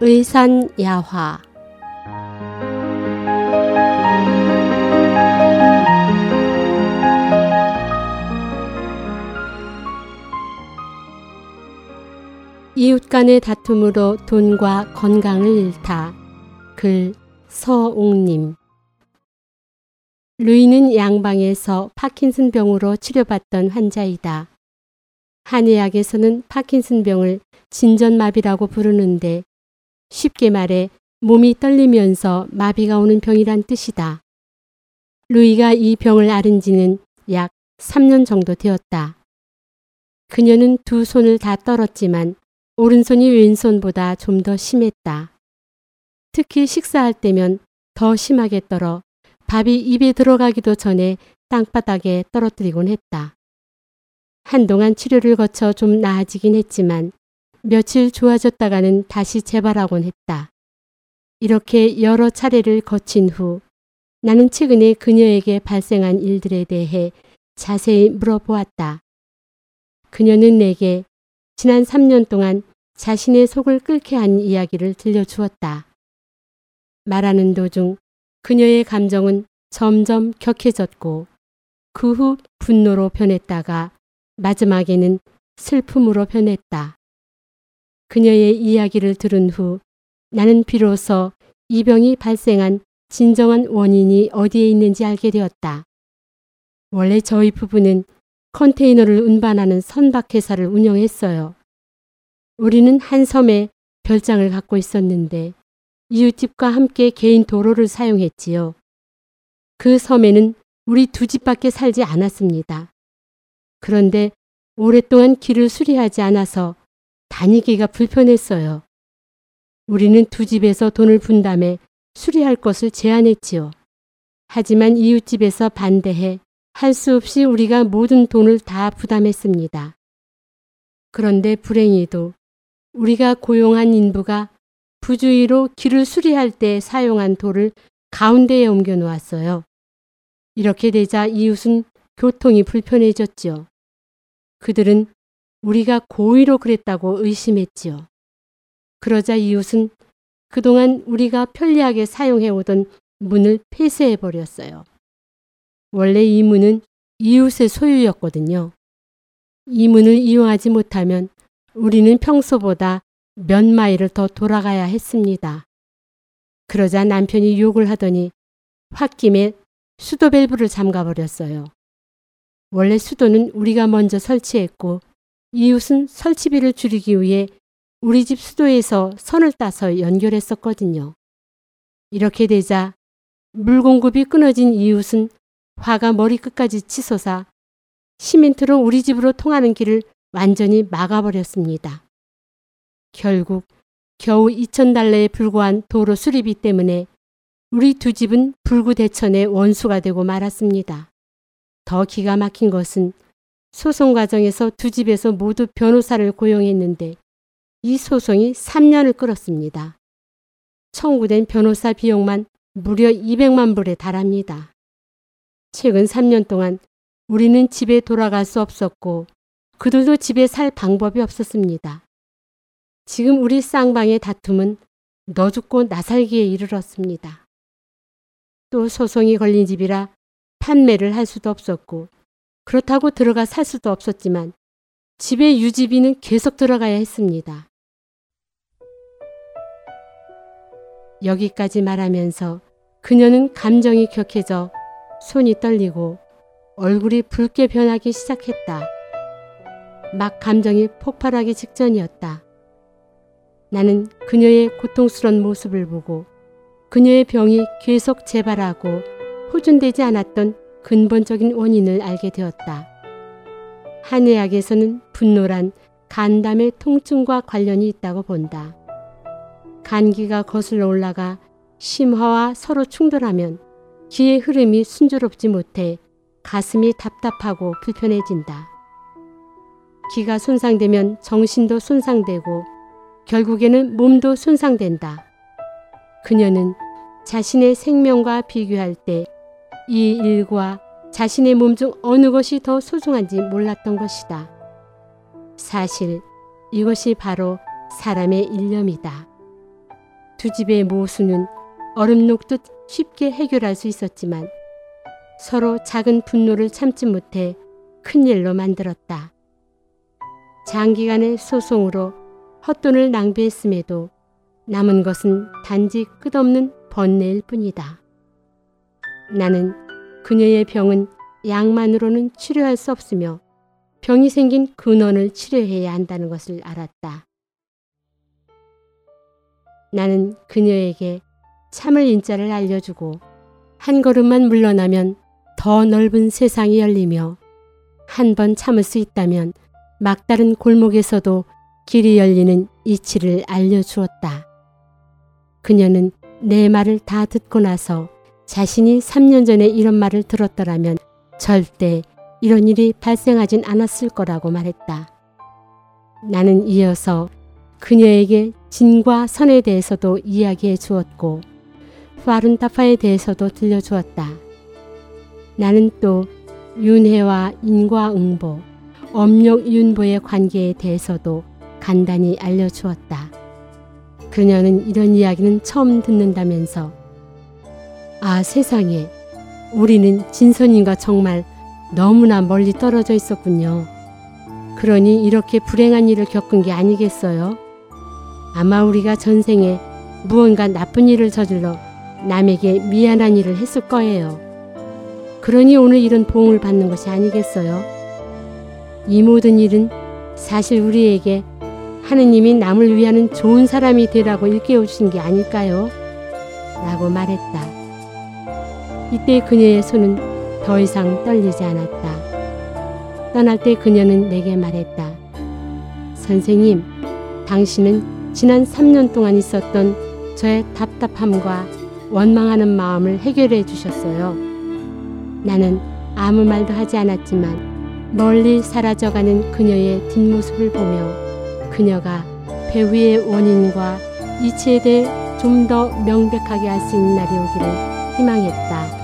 의산야화 이웃 간의 다툼으로 돈과 건강을 잃다. 글 서옥님 루이는 양방에서 파킨슨 병으로 치료받던 환자이다. 한의학에서는 파킨슨 병을 진전마비라고 부르는데 쉽게 말해 몸이 떨리면서 마비가 오는 병이란 뜻이다. 루이가 이 병을 앓은 지는 약 3년 정도 되었다. 그녀는 두 손을 다 떨었지만 오른손이 왼손보다 좀 더 심했다. 특히 식사할 때면 더 심하게 떨어 밥이 입에 들어가기도 전에 땅바닥에 떨어뜨리곤 했다. 한동안 치료를 거쳐 좀 나아지긴 했지만 며칠 좋아졌다가는 다시 재발하곤 했다. 이렇게 여러 차례를 거친 후 나는 최근에 그녀에게 발생한 일들에 대해 자세히 물어보았다. 그녀는 내게 지난 3년 동안 자신의 속을 끓게 한 이야기를 들려주었다. 말하는 도중 그녀의 감정은 점점 격해졌고 그 후 분노로 변했다가 마지막에는 슬픔으로 변했다. 그녀의 이야기를 들은 후 나는 비로소 이 병이 발생한 진정한 원인이 어디에 있는지 알게 되었다. 원래 저희 부부는 컨테이너를 운반하는 선박회사를 운영했어요. 우리는 한 섬에 별장을 갖고 있었는데 이웃집과 함께 개인 도로를 사용했지요. 그 섬에는 우리 두 집밖에 살지 않았습니다. 그런데 오랫동안 길을 수리하지 않아서 다니기가 불편했어요. 우리는 두 집에서 돈을 분 다음에 수리할 것을 제안했지요. 하지만 이웃집에서 반대해 할 수 없이 우리가 모든 돈을 다 부담했습니다. 그런데 불행히도 우리가 고용한 인부가 부주의로 길을 수리할 때 사용한 돌을 가운데에 옮겨 놓았어요. 이렇게 되자 이웃은 교통이 불편해졌지요. 그들은 우리가 고의로 그랬다고 의심했지요. 그러자 이웃은 그동안 우리가 편리하게 사용해 오던 문을 폐쇄해 버렸어요. 원래 이 문은 이웃의 소유였거든요. 이 문을 이용하지 못하면 우리는 평소보다 몇 마일을 더 돌아가야 했습니다. 그러자 남편이 욕을 하더니 홧김에 수도 밸브를 잠가버렸어요. 원래 수도는 우리가 먼저 설치했고 이웃은 설치비를 줄이기 위해 우리 집 수도에서 선을 따서 연결했었거든요. 이렇게 되자 물 공급이 끊어진 이웃은 화가 머리끝까지 치솟아 시멘트로 우리 집으로 통하는 길을 완전히 막아버렸습니다. 결국 겨우 2천달러에 불과한 도로 수리비 때문에 우리 두 집은 불구대천의 원수가 되고 말았습니다. 더 기가 막힌 것은 소송 과정에서 두 집에서 모두 변호사를 고용했는데 이 소송이 3년을 끌었습니다. 청구된 변호사 비용만 무려 200만 불에 달합니다. 최근 3년 동안 우리는 집에 돌아갈 수 없었고 그들도 집에 살 방법이 없었습니다. 지금 우리 쌍방의 다툼은 너 죽고 나 살기에 이르렀습니다. 또 소송이 걸린 집이라 판매를 할 수도 없었고 그렇다고 들어가 살 수도 없었지만 집의 유지비는 계속 들어가야 했습니다. 여기까지 말하면서 그녀는 감정이 격해져 손이 떨리고 얼굴이 붉게 변하기 시작했다. 막 감정이 폭발하기 직전이었다. 나는 그녀의 고통스러운 모습을 보고 그녀의 병이 계속 재발하고 호전되지 않았던 근본적인 원인을 알게 되었다. 한의학에서는 분노란 간담의 통증과 관련이 있다고 본다. 간기가 거슬러 올라가 심화와 서로 충돌하면 기의 흐름이 순조롭지 못해 가슴이 답답하고 불편해진다. 기가 손상되면 정신도 손상되고 결국에는 몸도 손상된다. 그녀는 자신의 생명과 비교할 때 이 일과 자신의 몸 중 어느 것이 더 소중한지 몰랐던 것이다. 사실 이것이 바로 사람의 일념이다. 두 집의 모수는 얼음 녹듯 쉽게 해결할 수 있었지만 서로 작은 분노를 참지 못해 큰일로 만들었다. 장기간의 소송으로 헛돈을 낭비했음에도 남은 것은 단지 끝없는 번뇌일 뿐이다. 나는 그녀의 병은 약만으로는 치료할 수 없으며 병이 생긴 근원을 치료해야 한다는 것을 알았다. 나는 그녀에게 참을 인자를 알려주고 한 걸음만 물러나면 더 넓은 세상이 열리며 한 번 참을 수 있다면 막다른 골목에서도 길이 열리는 이치를 알려주었다. 그녀는 내 말을 다 듣고 나서 자신이 3년 전에 이런 말을 들었더라면 절대 이런 일이 발생하진 않았을 거라고 말했다. 나는 이어서 그녀에게 진과 선에 대해서도 이야기해 주었고 파룬타파에 대해서도 들려주었다. 나는 또 윤회와 인과응보, 엄력윤보의 관계에 대해서도 간단히 알려주었다. 그녀는 이런 이야기는 처음 듣는다면서 아 세상에 우리는 진선님과 정말 너무나 멀리 떨어져 있었군요. 그러니 이렇게 불행한 일을 겪은 게 아니겠어요? 아마 우리가 전생에 무언가 나쁜 일을 저질러 남에게 미안한 일을 했을 거예요. 그러니 오늘 이런 보응을 받는 것이 아니겠어요? 이 모든 일은 사실 우리에게 하느님이 남을 위하는 좋은 사람이 되라고 일깨워 주신 게 아닐까요? 라고 말했다. 이때 그녀의 손은 더 이상 떨리지 않았다. 떠날 때 그녀는 내게 말했다. 선생님, 당신은 지난 3년 동안 있었던 저의 답답함과 원망하는 마음을 해결해 주셨어요. 나는 아무 말도 하지 않았지만 멀리 사라져가는 그녀의 뒷모습을 보며 그녀가 배후의 원인과 이치에 대해 좀 더 명백하게 할수 있는 날이 오기를 희망했다.